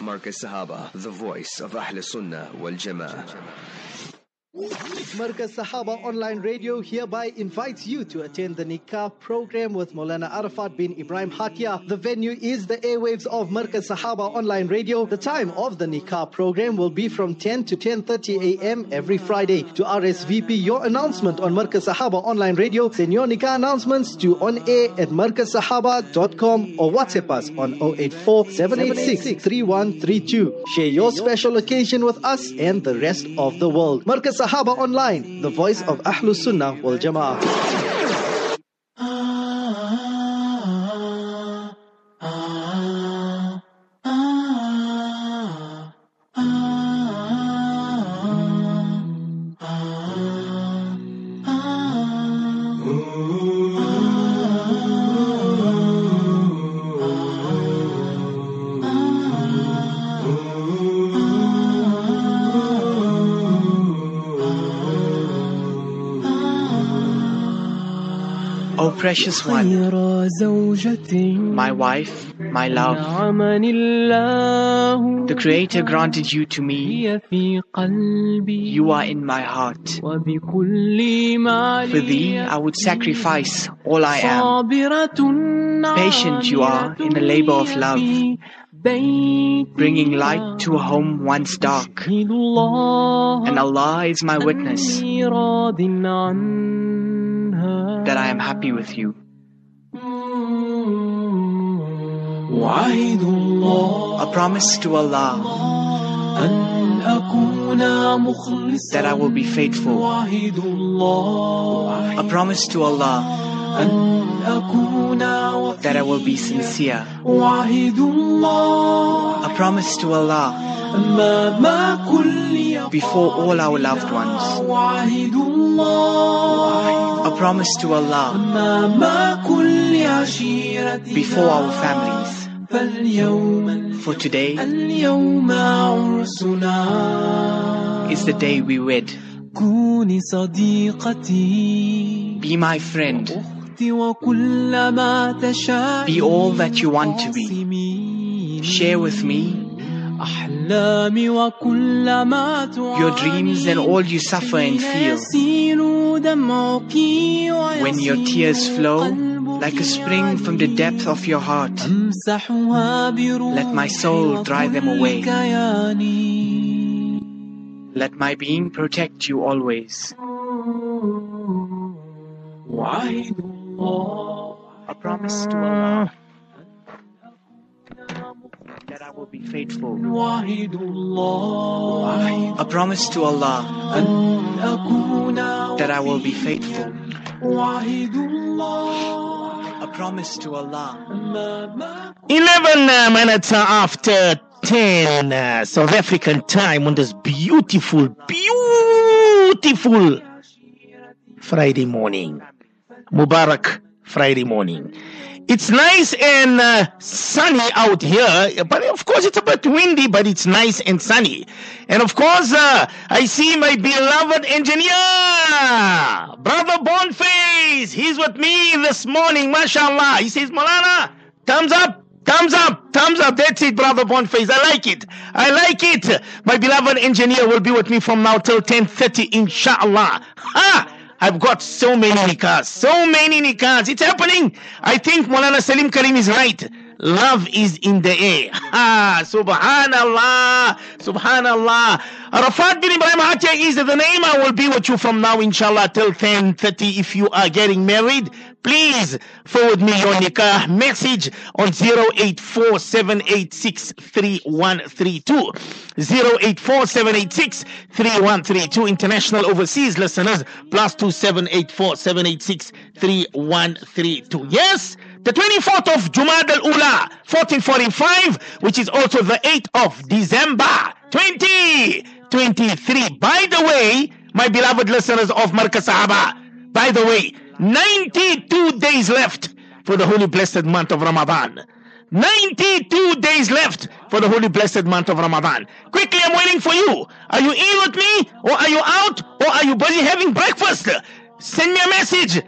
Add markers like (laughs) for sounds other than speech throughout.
Markaz Sahaba, the voice of Ahl Sunnah wal Jama'ah. Markaz Sahaba Online Radio hereby invites you to attend the Nikah program with Maulana Arafat bin Ibrahim Hatia. The venue is the airwaves of Markaz Sahaba Online Radio. The time of the Nikah program will be from 10 to 10.30 a.m. every Friday. To RSVP your announcement on Markaz Sahaba Online Radio, send your Nikah announcements to on air at markazsahaba.com or WhatsApp us on 084 786 3132. Share your special occasion with us and the rest of the world. Markaz Sahaba Online, the voice of Ahlus Sunnah wal Jama'ah. precious one, my wife, my love. The Creator granted you to me. You are in my heart. For thee, I would sacrifice all I am. Patient you are in the labor of love bringing light to a home once dark. And Allah is my witness that I am happy with you. A promise to Allah that I will be faithful. A promise to Allah that I will be sincere. A promise to Allah before all our loved ones. Promise to Allah before our families. For today is the day we wed. Be my friend. Be all that you want to be. Share with me your dreams and all you suffer and feel. When your tears flow like a spring from the depth of your heart, let my soul dry them away. Let my being protect you always. A promise to Allah. be faithful. A promise to Allah that I will be faithful. A promise to Allah. 11 uh, minutes after 10 uh, South African time on this beautiful, beautiful Friday morning. Mubarak Friday morning. It's nice and uh, sunny out here, but of course it's a bit windy, but it's nice and sunny. And of course, uh, I see my beloved engineer, Brother Boniface. He's with me this morning, mashallah. He says, Malana, thumbs up, thumbs up, thumbs up. That's it, Brother Boniface. I like it. I like it. My beloved engineer will be with me from now till 10.30, inshallah. Ha! I've got so many nikahs, so many nikahs. It's happening. I think Maulana Salim Karim is right. Love is in the air. (laughs) Ah, subhanallah, subhanallah. Arafat bin Ibrahim Hatia is the name. I will be with you from now, inshallah, till 10.30. If you are getting married, please forward me your nikah message on 084-786-3132. 084-786-3132. International overseas listeners, plus 2784-786-3132. Yes? The 24th of Jumad al-Ula, 1445, which is also the 8th of December, 2023. By the way, my beloved listeners of Markaz Sahaba, by the way, 92 days left for the holy blessed month of Ramadan. 92 days left for the holy blessed month of Ramadan. Quickly, I'm waiting for you. Are you in with me? Or are you out? Or are you busy having breakfast? Send me a message.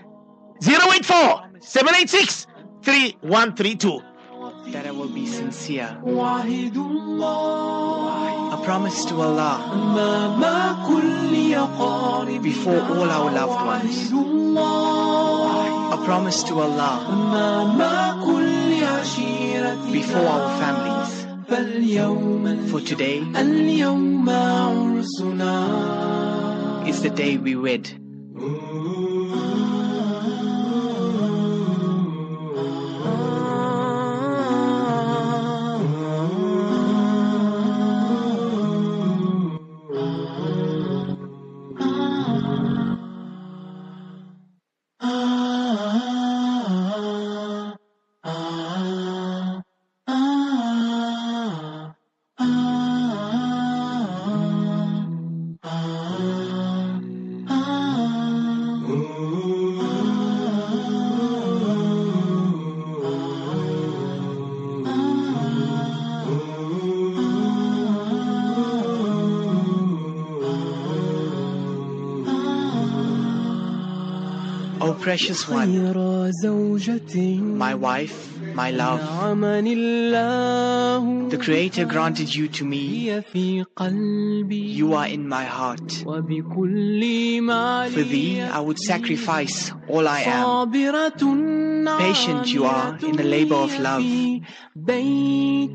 084 786 3132 that I will be sincere. A promise to Allah before all our loved ones. A promise to Allah before our families. For today is the day we wed. precious one, my wife, my love. The Creator granted you to me. You are in my heart. For thee, I would sacrifice all I am. Patient you are in the labor of love,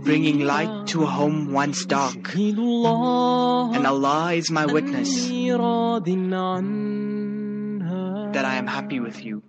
bringing light to a home once dark. And Allah is my witness that I am happy with you.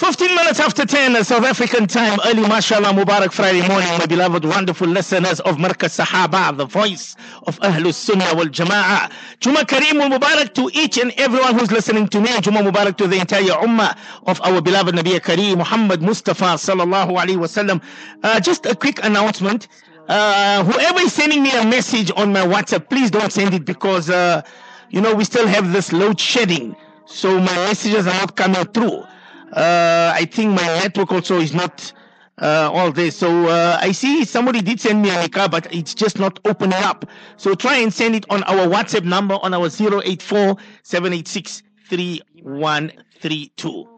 15 minutes after 10 South African time, early mashallah Mubarak Friday morning, my beloved wonderful listeners of Markaz Sahaba, the voice of Ahlus Sunnah wal Jama'ah. Juma Kareem Mubarak to each and everyone who's listening to me, Juma Mubarak to the entire Ummah of our beloved Nabi Kareem, Muhammad Mustafa sallallahu alaihi wasallam. Uh, just a quick announcement. Uh, whoever is sending me a message on my WhatsApp, please don't send it because, uh, you know, we still have this load shedding. So my messages are not coming through. Uh, I think my network also is not uh, all there. So uh, I see somebody did send me a nikah, but it's just not opening up. So try and send it on our WhatsApp number on our 084 786 3132.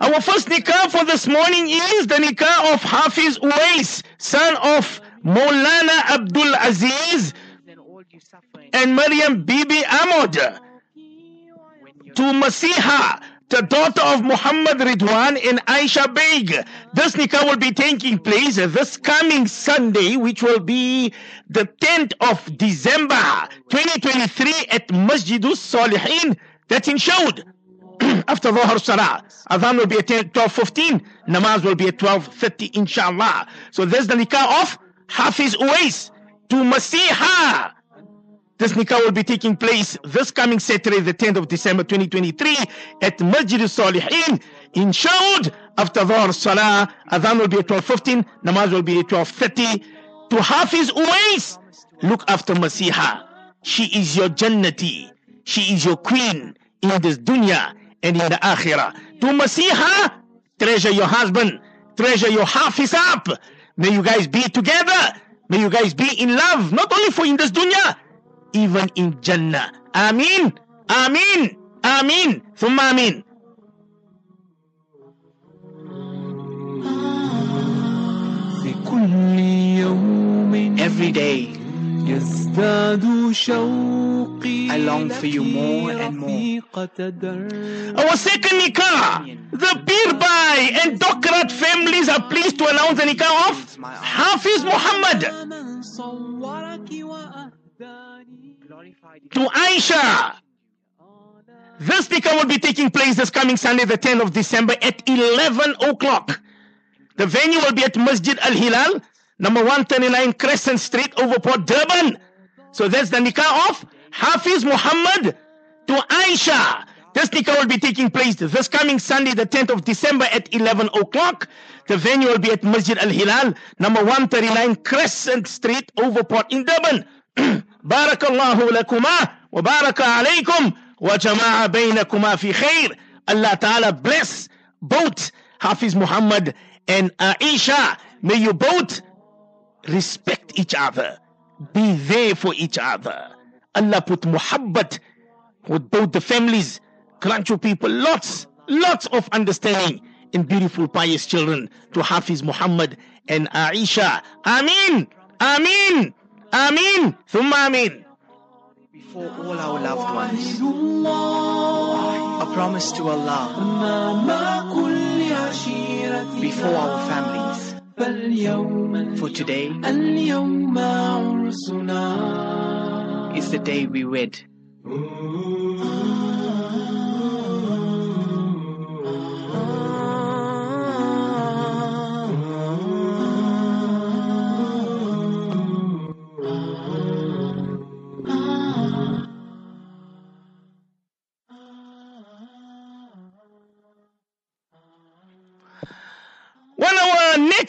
Our first nikah for this morning is the nikah of Hafiz Uwais, son of Maulana Abdul Aziz and Maryam Bibi Ahmad to Masiha, the daughter of Muhammad Ridwan and Aisha Beg. This nikah will be taking place this coming Sunday, which will be the 10th of December 2023 at Masjidus Salihin. That's in Shawd. (clears throat) After Dhuhr Salah. Adhan will be at 12.15. Namaz will be at 12.30 inshallah. So there's the nikah of Hafiz Uwais to Masiha. This nikah will be taking place this coming Saturday, the 10th of December 2023 at Masjid Salihin in Shaud. After Dhuhr Salah, Adhan will be at 12.15, Namaz will be at 12.30. To Hafiz Uwais, look after Masiha. She is your Jannati. She is your queen in this dunya and in the akhirah. To Masiha, treasure your husband, treasure your Hafiz up. May you guys be together. May you guys be in love, not only for in this dunya, even in Jannah. Amin. Amin. Amin. Thumma Amin. Every day, I long for you more and more. Our second nikah, the Birbai and Dokrat families are pleased to announce the nikah of Hafiz Muhammad to Aisha. This nikah will be taking place this coming Sunday, the 10th of December at 11 o'clock. The venue will be at Masjid Al Hilal, number 139 Crescent Street, over Overport, Durban. So that's the nikah of Hafiz Muhammad to Aisha. This nikah will be taking place this coming Sunday, the 10th of December at 11 o'clock. The venue will be at Masjid Al Hilal, number 139 Crescent Street, Overport in Durban. بارك الله لكما وبارك عليكم وجمع بينكما في خير. Allah Ta'ala bless both Hafiz Muhammad and Aisha. May you both respect each other. Be there for each other. Allah put muhabbat with both the families. Grant you people lots, lots of understanding and beautiful pious children to Hafiz Muhammad and Aisha. Ameen, Ameen, Amin. Thumma Amin. Before all our loved ones, a promise to Allah, before our families. For today is the day we wed.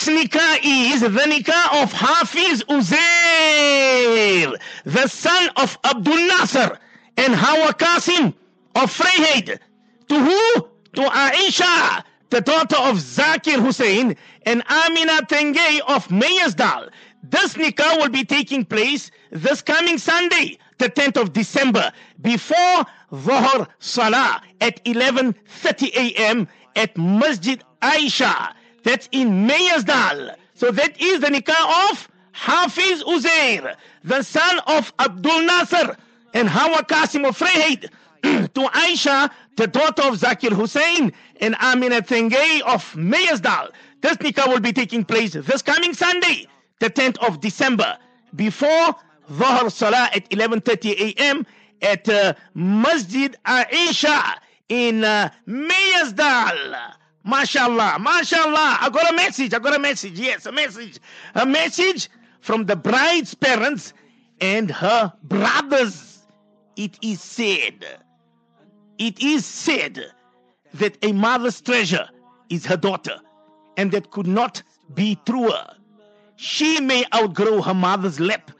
Next nikah is the nikah of Hafiz Uzair, the son of Abdul Nasser and Hawa Qasim of Freyhead. To who? To Aisha, the daughter of Zakir Hussein and Amina Tengay of Meyersdal. This nikah will be taking place this coming Sunday, the 10th of December, before Dhuhr Salah at 11:30 a.m. at Masjid Aisha. That's in Meyersdal. So that is the nikah of Hafiz Uzair, the son of Abdul Nasser and Hawa Qasim of Freyhead, (clears throat) to Aisha, the daughter of Zakir Hussein and Amina Tengay of Meyersdal. This nikah will be taking place this coming Sunday, the 10th of December, before Dhuhr Salah at 11:30 a.m. at uh, Masjid Aisha in uh, Meyersdal. MashaAllah, MashaAllah. I got a message. I got a message. Yes, a message. A message from the bride's parents and her brothers. It is said, it is said that a mother's treasure is her daughter, and that could not be truer. She may outgrow her mother's lap,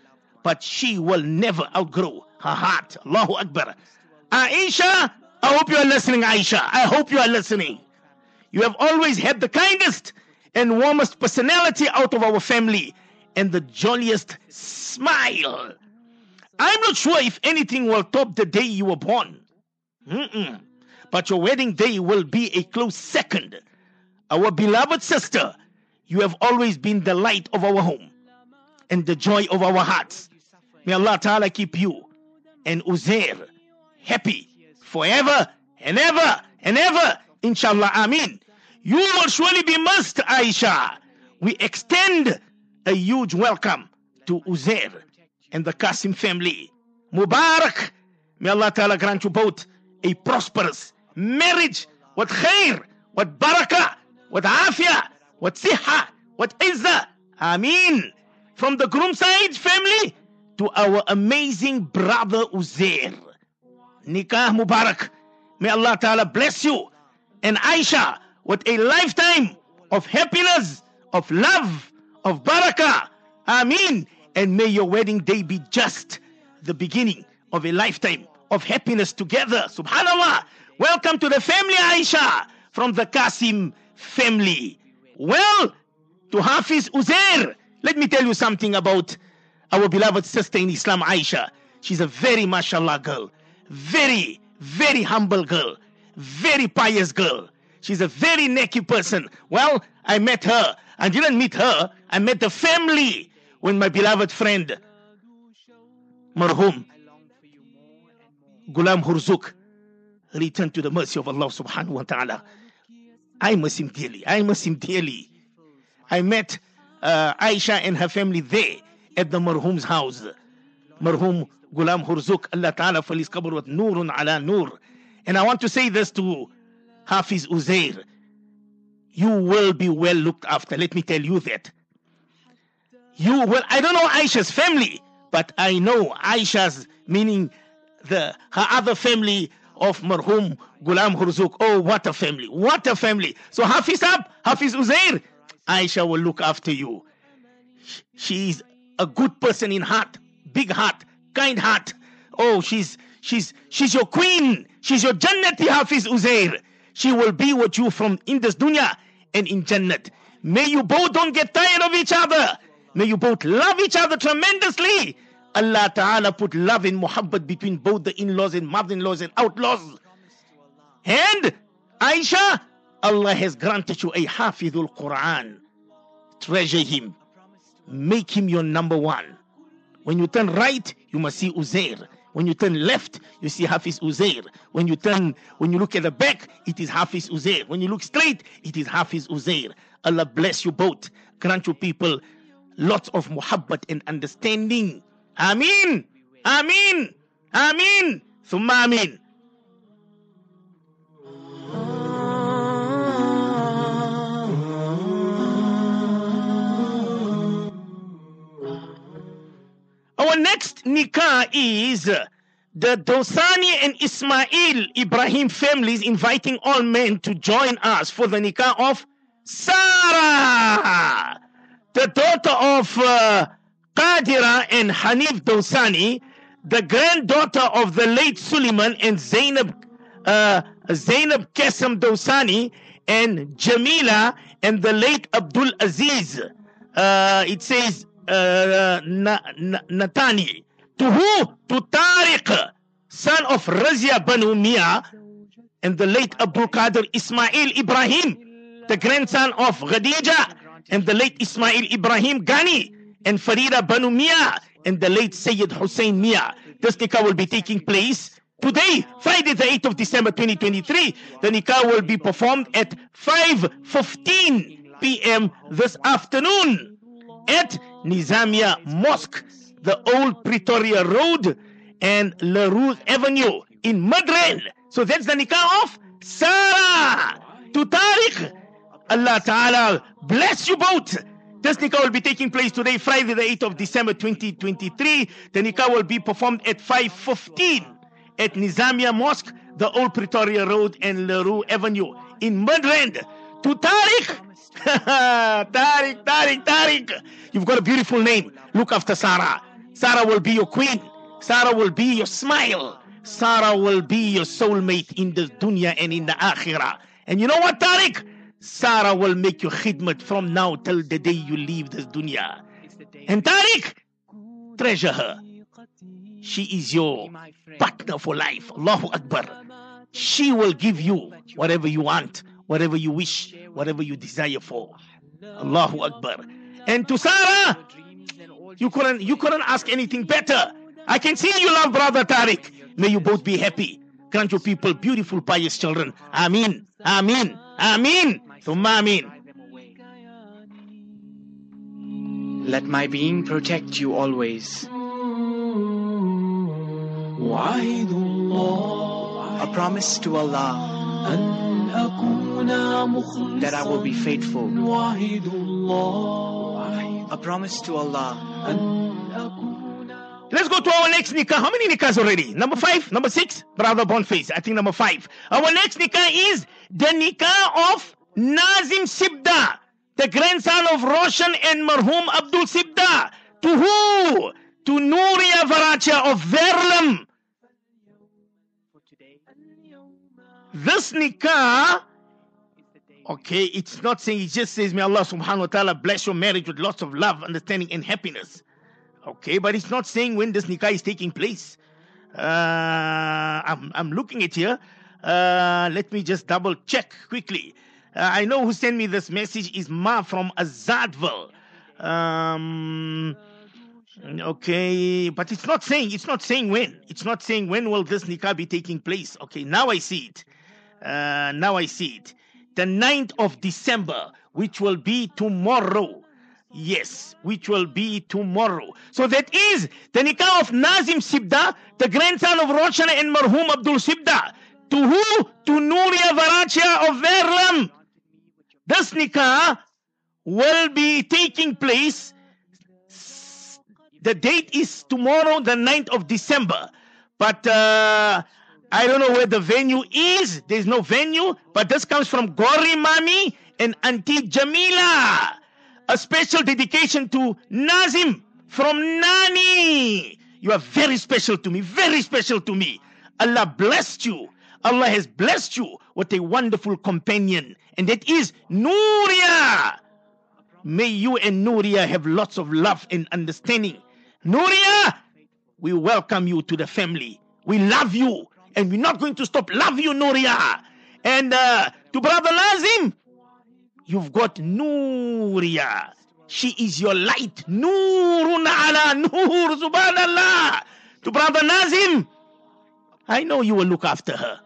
but she will never outgrow her heart. Allahu Akbar. Aisha, I hope you are listening, Aisha. I hope you are listening. You have always had the kindest and warmest personality out of our family and the jolliest smile. I'm not sure if anything will top the day you were born. Mm-mm. But your wedding day will be a close second. Our beloved sister, you have always been the light of our home and the joy of our hearts. May Allah Ta'ala keep you and Uzair happy forever and ever and ever. Inshallah, Ameen. You will surely be missed, Aisha. We extend a huge welcome to Uzair and the Qasim family. Mubarak. May Allah Ta'ala grant you both a prosperous marriage with khair, with barakah, with afia, with siha, with izzah. Ameen. From the groom side family to our amazing brother Uzair. Nikah Mubarak. May Allah Ta'ala bless you and Aisha with a lifetime of happiness, of love, of barakah. Ameen. And may your wedding day be just the beginning of a lifetime of happiness together. Subhanallah. Welcome to the family, Aisha, from the Qasim family. Well, to Hafiz Uzair, let me tell you something about our beloved sister in Islam, Aisha. She's a very mashallah girl, very, very humble girl, very pious girl. She's a very necky person. Well, I met her. I didn't meet her. I met the family when my beloved friend, Marhum Gulam Hurzuk, returned to the mercy of Allah subhanahu wa ta'ala. I miss him dearly. I miss him dearly. I met uh, Aisha and her family there at the Marhum's house. Marhum Gulam Hurzuk, Allah Ta'ala for his qabr with Nurun ala Nur. And I want to say this to Hafiz Uzair. You will be well looked after. Let me tell you that. You will, I don't know Aisha's family, but I know Aisha's, meaning the her other family of Marhum Gulam Hurzuk. Oh, what a family! What a family! So Hafiz up, Hafiz Uzair, Aisha will look after you. She's a good person in heart, big heart, kind heart. Oh, she's she's she's your queen. She's your Jannati Hafiz Uzair. She will be with you from in this dunya and in Jannat. May you both don't get tired of each other. May you both love each other tremendously. Allah Ta'ala put love and muhabbat between both the in-laws and mother-in-laws and outlaws. And Aisha, Allah has granted you a Hafidul Quran. Treasure him. Make him your number one. When you turn right, you must see Uzair. When you turn left, you see Hafiz Uzair. When you turn, when you look at the back, it is Hafiz Uzair. When you look straight, it is Hafiz Uzair. Allah bless you both. Grant you people lots of muhabbat and understanding. Ameen. Ameen. Ameen. Thumma ameen. Our next nikah is the Dosani and Ismail Ibrahim families inviting all men to join us for the nikah of Sarah, the daughter of uh, Qadira and Hanif Dosani, the granddaughter of the late Suleiman and Zainab, uh, Zainab Kesam Dosani, and Jamila and the late Abdul Aziz. Uh, it says uh, Na- Na- Natani. To who? To Tariq, son of Razia Banu Mia, and the late Abdul Qadir Ismail Ibrahim, the grandson of Khadija, and the late Ismail Ibrahim Ghani, and Farida Banu Mia, and the late Sayyid Hussein Mia. This nikah will be taking place today, Friday, the 8th of December 2023. The nikah will be performed at 5:15 p.m. this afternoon at Nizamia Mosque, the old Pretoria Road, and LaRue Avenue in Midrand. So that's the nikah of Sarah to Tariq. Allah Ta'ala bless you both. This nikah will be taking place today, Friday, the 8th of December 2023. The nikah will be performed at 5.15 at Nizamia Mosque, the old Pretoria Road and LaRue Avenue in Midrand. To Tariq. (laughs) Tariq, Tariq, Tariq. You've got a beautiful name. Look after Sarah. Sarah will be your queen. Sarah will be your smile. Sarah will be your soulmate in the dunya and in the akhirah. And you know what, Tariq? Sarah will make you khidmat from now till the day you leave this dunya. And Tariq, treasure her. She is your partner for life. Allahu Akbar. She will give you whatever you want, whatever you wish, whatever you desire for. Allahu Akbar. And to Sarah, you couldn't you couldn't ask anything better. I can see you love brother Tariq. May you both be happy. Grant your people beautiful, pious children. Amin. Amin. Amin. Thumma amin. Let my being protect you always. A promise to Allah that I will be faithful. A promise to Allah. Let's go to our next nikah. How many nikahs already? Number five, number six, brother Boniface. I think number five. Our next nikah is the nikah of Nazim Sibda, the grandson of Roshan and Marhum Abdul Sibda. To who? To Nuria Varacha of Verulam. This nikah okay, it's not saying, it just says, May Allah subhanahu wa ta'ala bless your marriage with lots of love, understanding, and happiness. Okay, but it's not saying when this nikah is taking place. Uh, I'm, I'm looking at here. Uh, let me just double check quickly. Uh, I know who sent me this message is Ma from Azadville. Um, okay, but it's not saying it's not saying when. It's not saying when will this nikah be taking place. Okay, now I see it. Uh, now I see it. The 9th of December, which will be tomorrow. Yes, which will be tomorrow. So that is the nikah of Nazim Sibda, the grandson of Roshan and Marhum Abdul Sibda. To who? To Nuria Varachia of Verulam. This nikah will be taking place. The date is tomorrow, the 9th of December. But uh, I don't know where the venue is. There's no venue. But this comes from Gori Mami and Auntie Jamila. A special dedication to Nazim from Nani. You are very special to me, very special to me. Allah blessed you. Allah has blessed you with a wonderful companion, and that is Nuria. May you and Nuria have lots of love and understanding. Nuria, we welcome you to the family. We love you, and we're not going to stop love you, Nuria. And uh, To Brother Nazim, you've got Nuria. She is your light. Nurun ala nur. Subhanallah. To Brother Nazim, I know you will look after her.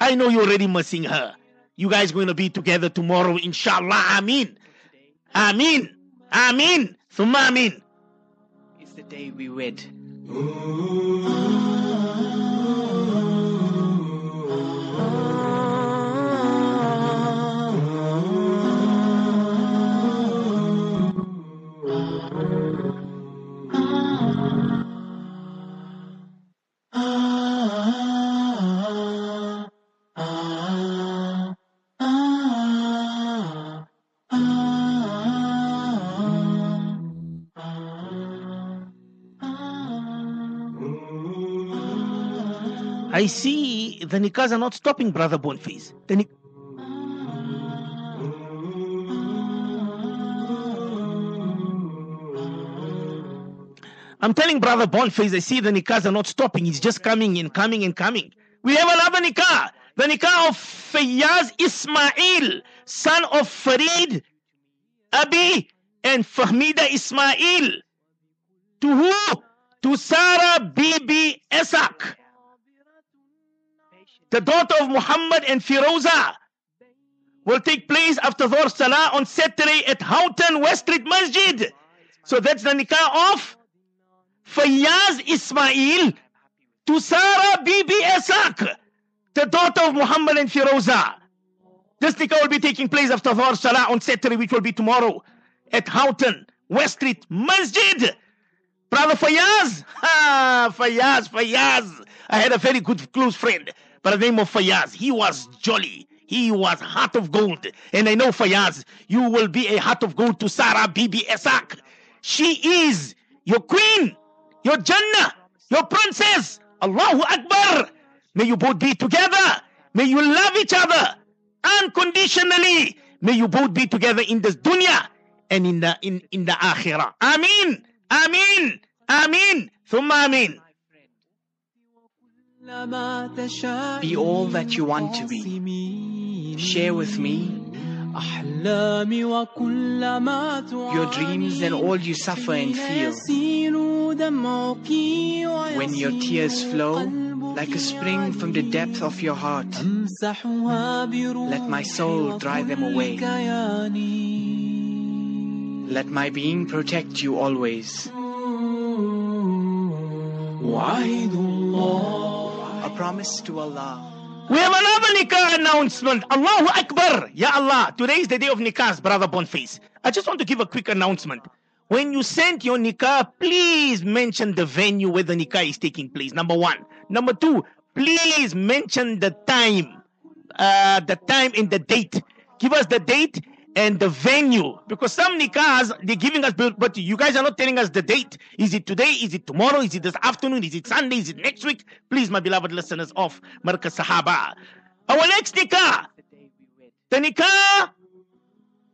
I know you're already missing her. You guys going to be together tomorrow, inshallah. Amin. Amin. Amin. Thumma ameen. It's the day we wed. I see the nikahs are not stopping, Brother Boniface. The I'm telling Brother Boniface, I see the nikahs are not stopping. It's just coming and coming and coming. We have another nikah. The nikah of Fayyaz Ismail, son of Farid Abi and Fahmida Ismail. To who? To Sarah Bibi Esak the daughter of Muhammad and Firoza, will take place after Dhuhr Salah on Saturday at Houghton West Street Masjid. So that's the nikah of Fayyaz Ismail to Sarah Bibi Esak, the daughter of Muhammad and Firoza. This nikah will be taking place after Dhuhr Salah on Saturday, which will be tomorrow at Houghton West Street Masjid. Brother Fayyaz, (laughs) ha, Fayyaz, Fayyaz. I had a very good close friend by the name of Fayyaz. He was jolly. He was heart of gold. And I know Fayyaz, you will be a heart of gold to Sarah Bibi Esak. She is your queen, your Jannah, your princess. Allahu Akbar. May you both be together. May you love each other unconditionally. May you both be together in this dunya and in the in, in the akhirah. Ameen. Ameen. Ameen. Thumma ameen. Be all that you want to be. Share with me your dreams and all you suffer and feel. When your tears flow like a spring from the depth of your heart, let my soul dry them away. Let my being protect you always. A promise to Allah. We have another nikah announcement. Allahu Akbar. Ya Allah. Today is the day of nikahs, brother Boniface. I just want to give a quick announcement. When you send your nikah, please mention the venue where the nikah is taking place. Number one. Number two, please mention the time. Uh, the time and the date. Give us the date and the venue. Because some nikahs, they're giving us, but you guys are not telling us the date. Is it today? Is it tomorrow? Is it this afternoon? Is it Sunday? Is it next week? Please, my beloved listeners of Markaz Sahaba. Our next nikah, the nikah,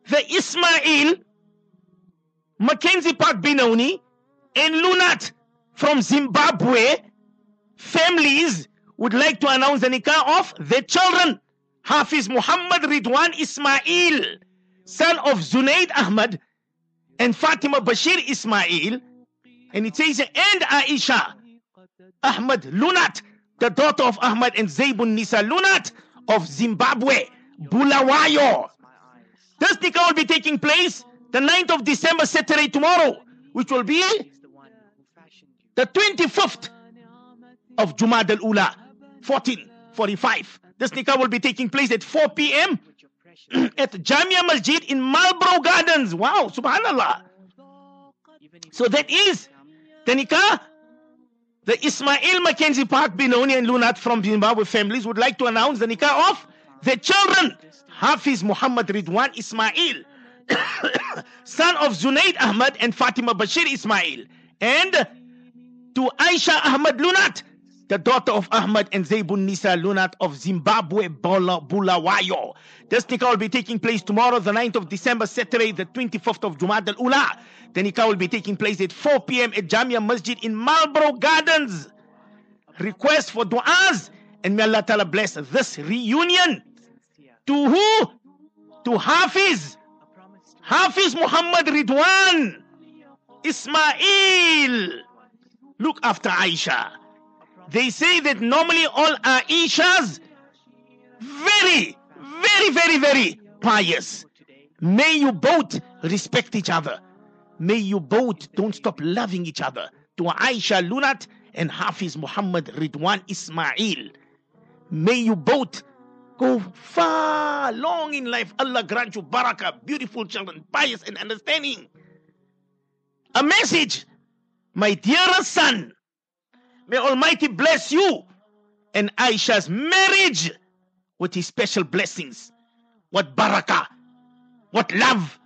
the Ismail, Mackenzie Park Benoni, and Lunat from Zimbabwe families would like to announce the nikah of their children. Hafiz Muhammad Ridwan Ismail, son of Zunaid Ahmad and Fatima Bashir Ismail. And it says, and Aisha Ahmad Lunat, the daughter of Ahmad and Zaybun Nisa Lunat of Zimbabwe, Bulawayo. This nikah will be taking place the 9th of December, Saturday, tomorrow, which will be the 25th of Jumad al Ula, 1445. This nikah will be taking place at 4 p.m. at Jamia Masjid in Marlborough Gardens. Wow, subhanallah. So that is the nikah. The Ismail Mackenzie Park Benoni and Lunat from Zimbabwe families would like to announce the nikah of their children. Hafiz Muhammad Ridwan Ismail, (coughs) son of Zunaid Ahmad and Fatima Bashir Ismail. And to Aisha Ahmad Lunat, the daughter of Ahmad and Zaybun Nisa Lunat of Zimbabwe, Bula- Bulawayo. This nikah will be taking place tomorrow, the 9th of December, Saturday, the 25th of Jumad al Ula. The nikah will be taking place at 4 p.m. at Jamia Masjid in Marlborough Gardens. Request for du'as and may Allah Ta'ala bless this reunion. To who? To Hafiz. Hafiz Muhammad Ridwan. Ismail. Look after Aisha. They say that normally all Aishas very, very, very, very pious. May you both respect each other. May you both don't stop loving each other. To Aisha Lunat and Hafiz Muhammad Ridwan Ismail. May you both go far long in life. Allah grant you barakah, beautiful children, pious and understanding. A message, my dearest son. May Almighty bless you and Aisha's marriage with his special blessings. What barakah, what love,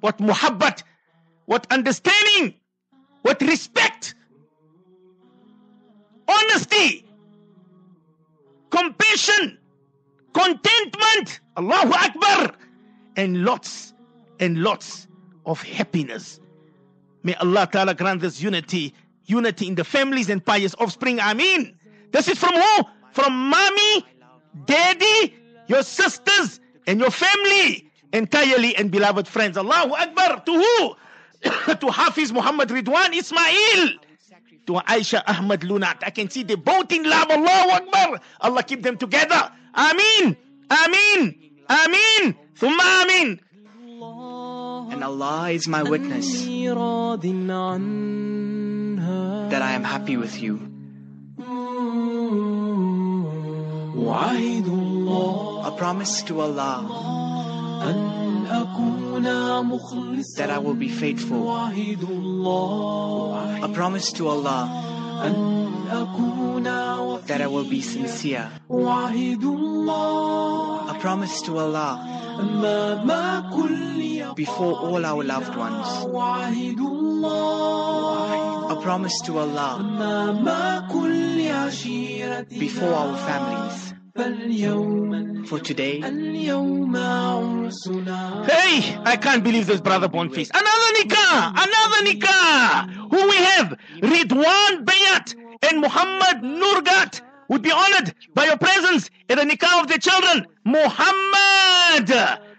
what muhabbat, what understanding, what respect, honesty, compassion, contentment, Allahu Akbar, and lots and lots of happiness. May Allah Ta'ala grant us unity, unity in the families and pious offspring. Amen. This is from who? From mommy, daddy, your sisters, and your family entirely and beloved friends. Allahu Akbar. To who? (coughs) to Hafiz Muhammad Ridwan Ismail. To Aisha Ahmad Lunat. I can see they both in love. Allahu Akbar. Allah keep them together. Amin. Amin. Amin. Thumma Amin. And Allah is my witness that I am happy with you. A promise to Allah that I will be faithful. A promise to Allah that I will be sincere. A promise to Allah before all our loved ones a promise to Allah before our families. For today, hey, I can't believe this brother Boniface. Another nikah, another nikah. Who we have? Ridwan Bayat and Muhammad Nurgat would be honored by your presence at the nikah of their children. Muhammad,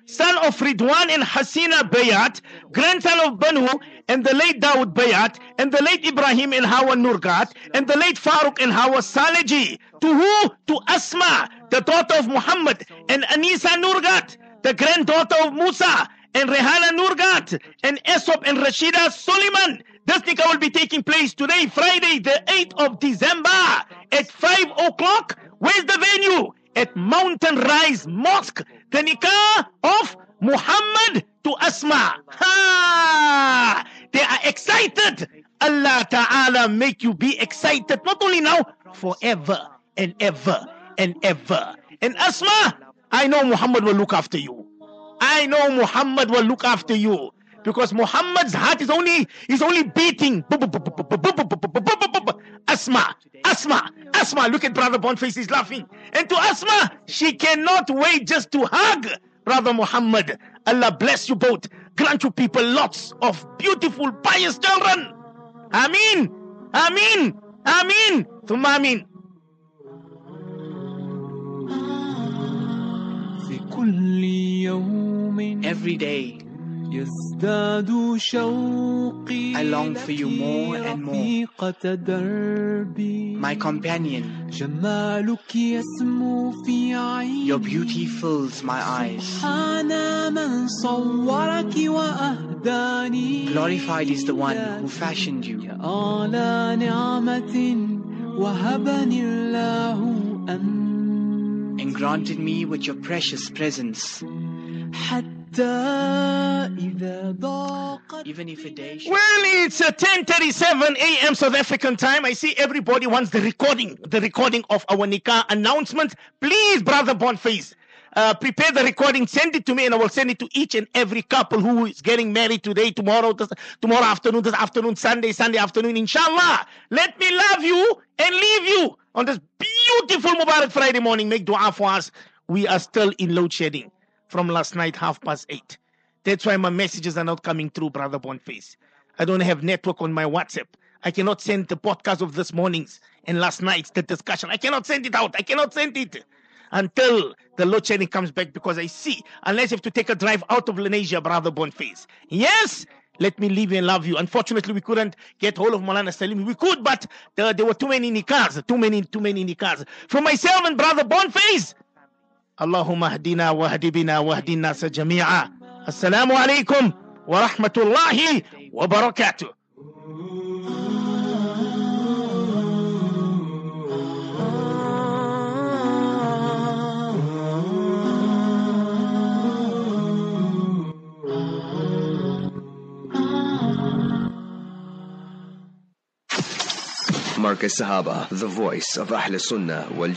son of Ridwan and Hasina Bayat, grandson of Banu and the late Dawood Bayat, and the late Ibrahim and Hawa Nurgat, and the late Farooq and Hawa Saleji. To who? To Asma, the daughter of Muhammad, and Anisa Nurgat, the granddaughter of Musa, and Rehana Nurgat, and Esop and Rashida Suleiman. This nikah will be taking place today, Friday, the 8th of December, at 5 o'clock. Where's the venue? At Mountain Rise Mosque. The nikah of Muhammad to Asma. Ha! They are excited. Allah Ta'ala make you be excited, not only now, forever and ever and ever. And Asma, I know Muhammad will look after you. I know Muhammad will look after you. Because Muhammad's heart is only is only beating. Asma, Asma, Asma. Look at Brother Boniface, he's laughing. And to Asma, she cannot wait just to hug Brother Muhammad, Allah bless you both. Grant you people lots of beautiful, pious children. Ameen. Ameen. Ameen. Thumma ameen. Every day. I long for you more and more. My companion, your beauty fills my eyes. Glorified is the one who fashioned you. And granted me with your precious presence. Even if a day. Well, it's uh, a 10:37 a.m. South African time. I see everybody wants the recording, the recording of our nikah announcement. Please, brother Boniface, uh, prepare the recording, send it to me, and I will send it to each and every couple who is getting married today, tomorrow, this, tomorrow afternoon, this afternoon, Sunday, Sunday afternoon. Inshallah, let me love you and leave you on this beautiful Mubarak Friday morning. Make du'a for us. We are still in load shedding from last night, half past eight. That's why my messages are not coming through, brother Boniface. I don't have network on my WhatsApp. I cannot send the podcast of this morning's and last night's the discussion. I cannot send it out. I cannot send it. until the load shedding comes back because I see, unless you have to take a drive out of Lenasia, brother Boniface. Yes, let me live and love you. Unfortunately, we couldn't get hold of Malana Salim. We could, but there, there were too many nikahs, too many, too many nikahs. For myself and brother Boniface, اللهم اهدنا واهد بنا واهد الناس جميعا السلام عليكم ورحمة الله وبركاته Marcus Sahaba, the voice of Ahl Sunnah wal.